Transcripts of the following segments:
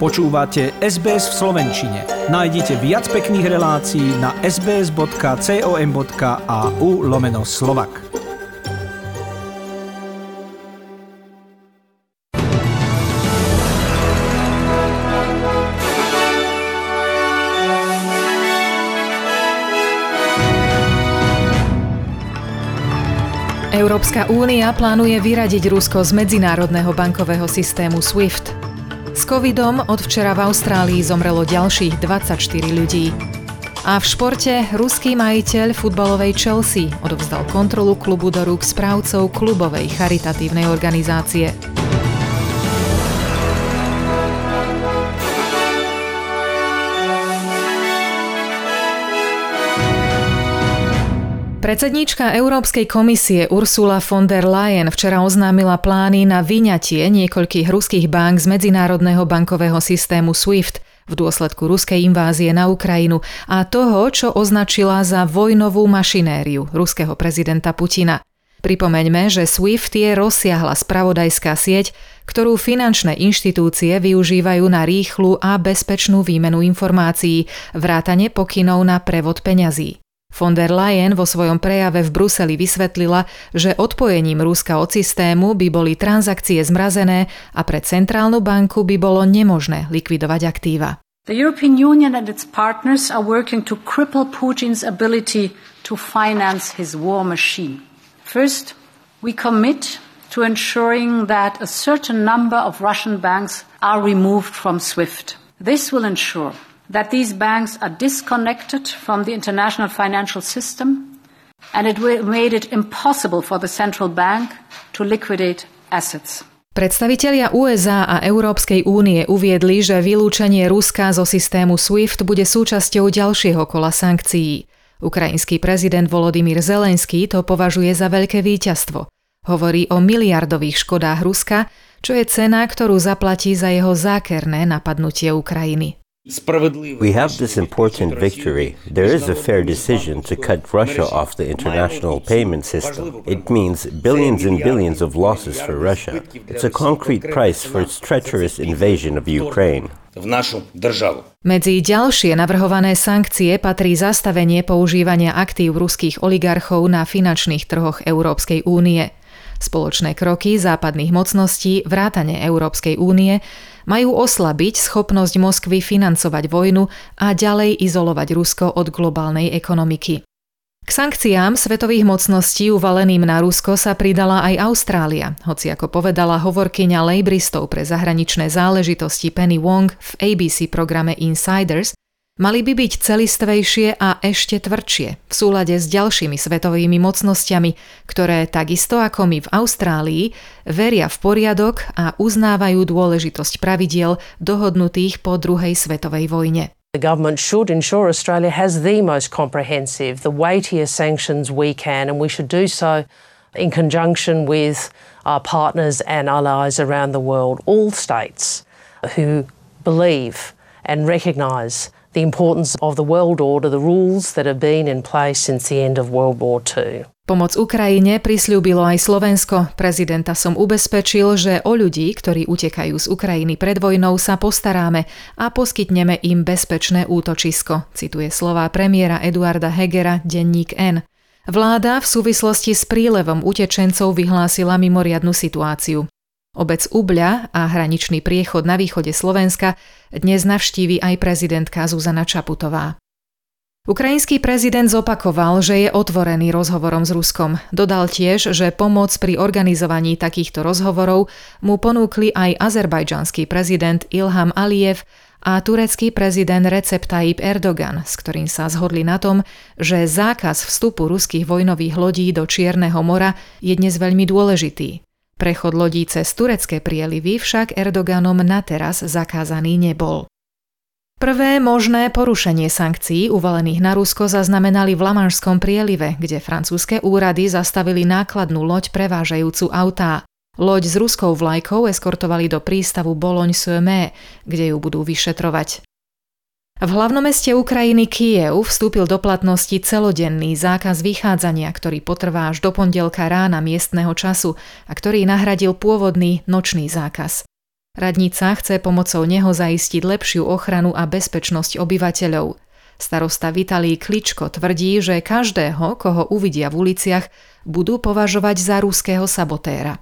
Počúvate SBS v Slovenčine. Nájdite viac pekných relácií na sbs.com.au lomeno slovak. Európska únia plánuje vyradiť Rusko z medzinárodného bankového systému SWIFT. S covidom od včera v Austrálii zomrelo ďalších 24 ľudí. A v športe ruský majiteľ futbalovej Chelsea odovzdal kontrolu klubu do rúk správcov klubovej charitatívnej organizácie. Predsedníčka Európskej komisie Ursula von der Leyen včera oznámila plány na vyňatie niekoľkých ruských bank z medzinárodného bankového systému SWIFT v dôsledku ruskej invázie na Ukrajinu a toho, čo označila za vojnovú mašinériu ruského prezidenta Putina. Pripomeňme, že SWIFT je rozsiahla spravodajská sieť, ktorú finančné inštitúcie využívajú na rýchlu a bezpečnú výmenu informácií, vrátane pokynov na prevod peňazí. Von der Leyen vo svojom prejave v Bruseli vysvetlila, že odpojením Ruska od systému by boli transakcie zmrazené a pre centrálnu banku by bolo nemožné likvidovať aktíva. The European Union and its partners are working to cripple Putin's ability to finance his war machine. First, we commit to ensuring that a certain number of Russian banks are removed from SWIFT. This will ensure that these banks are disconnected from the international financial system and it made it impossible for the central bank to liquidate assets. Predstavitelia USA a Európskej únie uviedli, že vylúčenie Ruska zo systému SWIFT bude súčasťou ďalšieho kola sankcií. Ukrajinský prezident Volodymyr Zelenský to považuje za veľké víťazstvo. Hovorí o miliardových škodách Ruska, čo je cena, ktorú zaplatí za jeho zákerné napadnutie Ukrajiny. We have this important victory. There is a fair decision to cut Russia off the international payment system. It means billions and billions of losses for Russia. It's a concrete price for its treacherous invasion of Ukraine. Medzi ďalšie navrhované sankcie patrí zastavenie používania aktív ruských oligarchov na finančných trhoch Európskej únie. Spoločné kroky západných mocností, vrátane Európskej únie, majú oslabiť schopnosť Moskvy financovať vojnu a ďalej izolovať Rusko od globálnej ekonomiky. K sankciám svetových mocností uvaleným na Rusko sa pridala aj Austrália, hoci ako povedala hovorkyňa lejbristov pre zahraničné záležitosti Penny Wong v ABC programe Insiders, Mali by byť celistvejšie a ešte tvrdšie v súlade s ďalšími svetovými mocnosťami, ktoré takisto ako my v Austrálii veria v poriadok a uznávajú dôležitosť pravidiel dohodnutých po druhej svetovej vojne. The government should ensure Australia has the most comprehensive, the weightiest sanctions we can, and we should do so in conjunction with our partners and allies around the world, all states who believe and recognise the importance of the world order, the rules that have been in place since the end of World War II. Pomoc Ukrajine prislúbilo aj Slovensko. Prezidenta som ubezpečil, že o ľudí, ktorí utekajú z Ukrajiny pred vojnou, sa postaráme a poskytneme im bezpečné útočisko, cituje slová premiéra Eduarda Hegera denník N. Vláda v súvislosti s prílevom utečencov vyhlásila mimoriadnu situáciu. Obec Ubľa a hraničný priechod na východe Slovenska dnes navštívi aj prezidentka Zuzana Čaputová. Ukrajinský prezident zopakoval, že je otvorený rozhovorom s Ruskom. Dodal tiež, že pomoc pri organizovaní takýchto rozhovorov mu ponúkli aj azerbajdžanský prezident Ilham Aliyev a turecký prezident Recep Tayyip Erdogan, s ktorým sa zhodli na tom, že zákaz vstupu ruských vojnových lodí do Čierneho mora je dnes veľmi dôležitý. Prechod lodí cez turecké prielivy však Erdoganom na teraz zakázaný nebol. Prvé možné porušenie sankcií uvalených na Rusko zaznamenali v Lamanšskom prielive, kde francúzske úrady zastavili nákladnú loď prevážajúcu autá. Loď s ruskou vlajkou eskortovali do prístavu Bologne-sur-Mer, kde ju budú vyšetrovať. V hlavnom meste Ukrajiny Kiev vstúpil do platnosti celodenný zákaz vychádzania, ktorý potrvá až do pondelka rána miestneho času a ktorý nahradil pôvodný nočný zákaz. Radnica chce pomocou neho zaistiť lepšiu ochranu a bezpečnosť obyvateľov. Starosta Vitalí Kličko tvrdí, že každého, koho uvidia v uliciach, budú považovať za ruského sabotéra.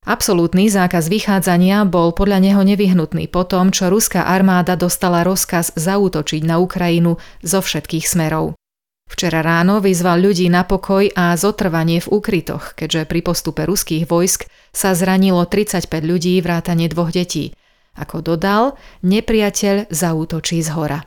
Absolútny zákaz vychádzania bol podľa neho nevyhnutný po tom, čo ruská armáda dostala rozkaz zaútočiť na Ukrajinu zo všetkých smerov. Včera ráno vyzval ľudí na pokoj a zotrvanie v úkrytoch, keďže pri postupe ruských vojsk sa zranilo 35 ľudí vrátane dvoch detí. Ako dodal, nepriateľ zaútočí z hora.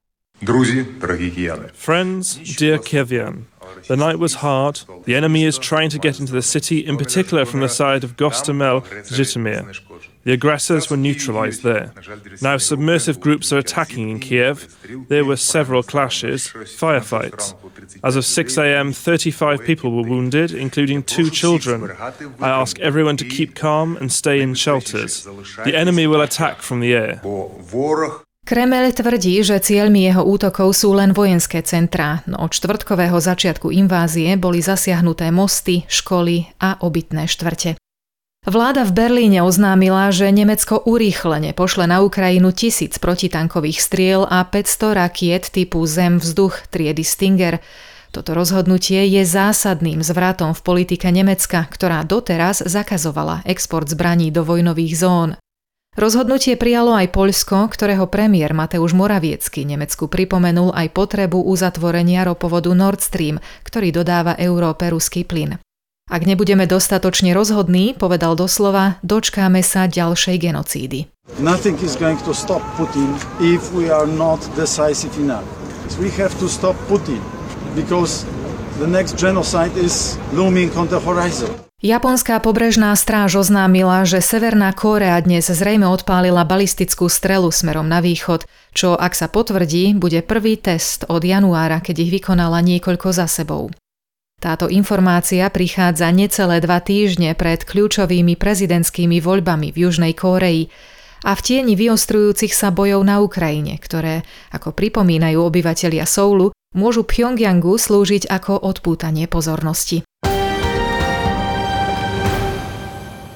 Friends, dear Kievian, the night was hard. The enemy is trying to get into the city, in particular from the side of Gostomel, Zhytomyr. The aggressors were neutralized there. Now submersive groups are attacking in Kiev. There were several clashes, firefights. As of 6 a.m., 35 people were wounded, including two children. I ask everyone to keep calm and stay in shelters. The enemy will attack from the air. Kremel tvrdí, že cieľmi jeho útokov sú len vojenské centrá, no od štvrtkového začiatku invázie boli zasiahnuté mosty, školy a obytné štvrte. Vláda v Berlíne oznámila, že Nemecko urýchlene pošle na Ukrajinu tisíc protitankových striel a 500 rakiet typu Zem-vzduch triedy Stinger. Toto rozhodnutie je zásadným zvratom v politike Nemecka, ktorá doteraz zakazovala export zbraní do vojnových zón. Rozhodnutie prijalo aj Poľsko, ktorého premiér Mateusz Moraviecky Nemecku pripomenul aj potrebu uzatvorenia ropovodu Nord Stream, ktorý dodáva Európe ruský plyn. Ak nebudeme dostatočne rozhodní, povedal doslova, dočkáme sa ďalšej genocídy. Nothing is going to stop Putin if we are not decisive enough. We have to stop Putin because the next genocide is looming on the horizon. Japonská pobrežná stráž oznámila, že Severná Kórea dnes zrejme odpálila balistickú strelu smerom na východ, čo ak sa potvrdí, bude prvý test od januára, keď ich vykonala niekoľko za sebou. Táto informácia prichádza necelé dva týždne pred kľúčovými prezidentskými voľbami v Južnej Kóreji a v tieni vyostrujúcich sa bojov na Ukrajine, ktoré, ako pripomínajú obyvatelia Soulu, môžu Pyongyangu slúžiť ako odpútanie pozornosti.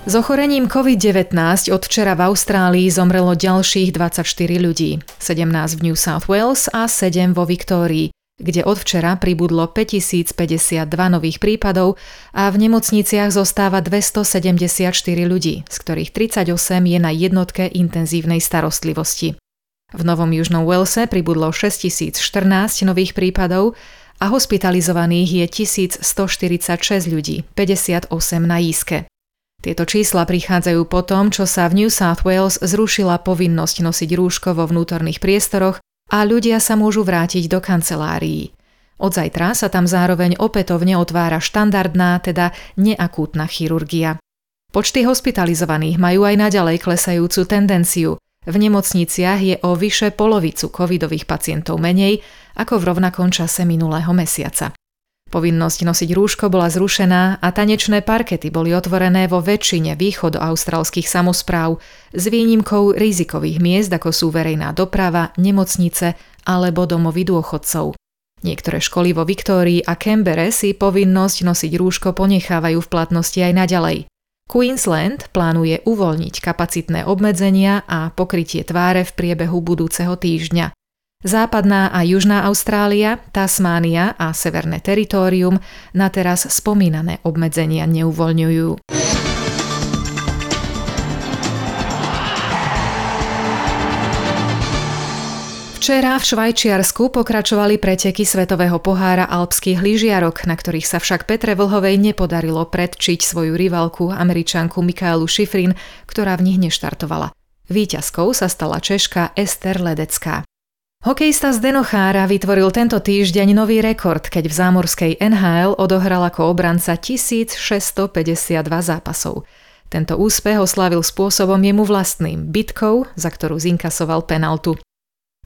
S ochorením COVID-19 od včera v Austrálii zomrelo ďalších 24 ľudí, 17 v New South Wales a 7 vo Viktórii kde od včera pribudlo 5052 nových prípadov a v nemocniciach zostáva 274 ľudí, z ktorých 38 je na jednotke intenzívnej starostlivosti. V Novom Južnom Walese pribudlo 6014 nových prípadov a hospitalizovaných je 1146 ľudí, 58 na Jíske. Tieto čísla prichádzajú po tom, čo sa v New South Wales zrušila povinnosť nosiť rúško vo vnútorných priestoroch a ľudia sa môžu vrátiť do kancelárií. Od zajtra sa tam zároveň opätovne otvára štandardná, teda neakútna chirurgia. Počty hospitalizovaných majú aj naďalej klesajúcu tendenciu. V nemocniciach je o vyše polovicu covidových pacientov menej ako v rovnakom čase minulého mesiaca. Povinnosť nosiť rúško bola zrušená a tanečné parkety boli otvorené vo väčšine východoaustrálskych samozpráv s výnimkou rizikových miest ako sú verejná doprava, nemocnice alebo domovy dôchodcov. Niektoré školy vo Viktórii a Canberre si povinnosť nosiť rúško ponechávajú v platnosti aj naďalej. Queensland plánuje uvoľniť kapacitné obmedzenia a pokrytie tváre v priebehu budúceho týždňa. Západná a Južná Austrália, Tasmánia a Severné teritorium na teraz spomínané obmedzenia neuvoľňujú. Včera v Švajčiarsku pokračovali preteky Svetového pohára alpských lyžiarok, na ktorých sa však Petre Vlhovej nepodarilo predčiť svoju rivalku, američanku Mikaelu Šifrin, ktorá v nich neštartovala. Výťazkou sa stala Češka Ester Ledecká. Hokejista z Denochára vytvoril tento týždeň nový rekord, keď v zámorskej NHL odohral ako obranca 1652 zápasov. Tento úspech oslavil spôsobom jemu vlastným, bitkou, za ktorú zinkasoval penaltu.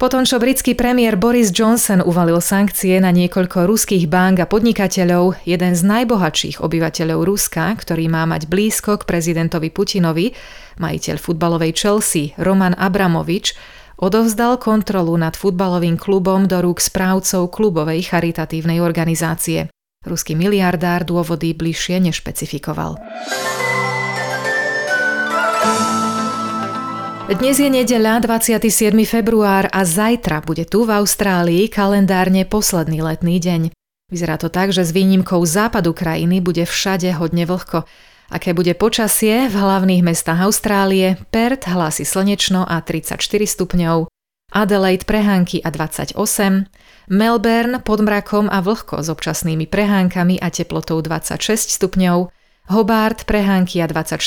Potom, čo britský premiér Boris Johnson uvalil sankcie na niekoľko ruských bank a podnikateľov, jeden z najbohatších obyvateľov Ruska, ktorý má mať blízko k prezidentovi Putinovi, majiteľ futbalovej Chelsea Roman Abramovič, odovzdal kontrolu nad futbalovým klubom do rúk správcov klubovej charitatívnej organizácie. Ruský miliardár dôvody bližšie nešpecifikoval. Dnes je nedeľa 27. február a zajtra bude tu v Austrálii kalendárne posledný letný deň. Vyzerá to tak, že s výnimkou západu krajiny bude všade hodne vlhko. Aké bude počasie v hlavných mestách Austrálie, Perth hlási slnečno a 34 stupňov, Adelaide prehánky a 28, Melbourne pod mrakom a vlhko s občasnými prehánkami a teplotou 26 stupňov, Hobart prehánky a 24,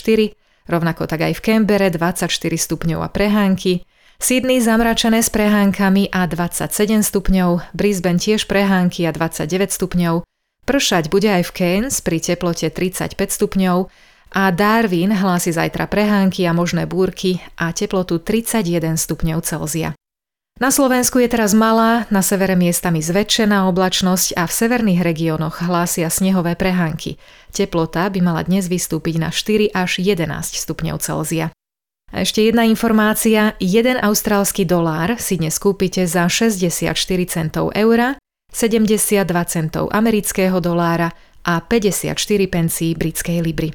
rovnako tak aj v Canberre 24 stupňov a prehánky, Sydney zamračené s prehánkami a 27 stupňov, Brisbane tiež prehánky a 29 stupňov, pršať bude aj v Cairns pri teplote 35 stupňov a Darwin hlási zajtra prehánky a možné búrky a teplotu 31 stupňov Celzia. Na Slovensku je teraz malá, na severe miestami zväčšená oblačnosť a v severných regiónoch hlásia snehové prehánky. Teplota by mala dnes vystúpiť na 4 až 11 stupňov Celzia. A ešte jedna informácia, jeden austrálsky dolár si dnes kúpite za 64 centov eura, 72 centov amerického dolára a 54 pencí britskej libry.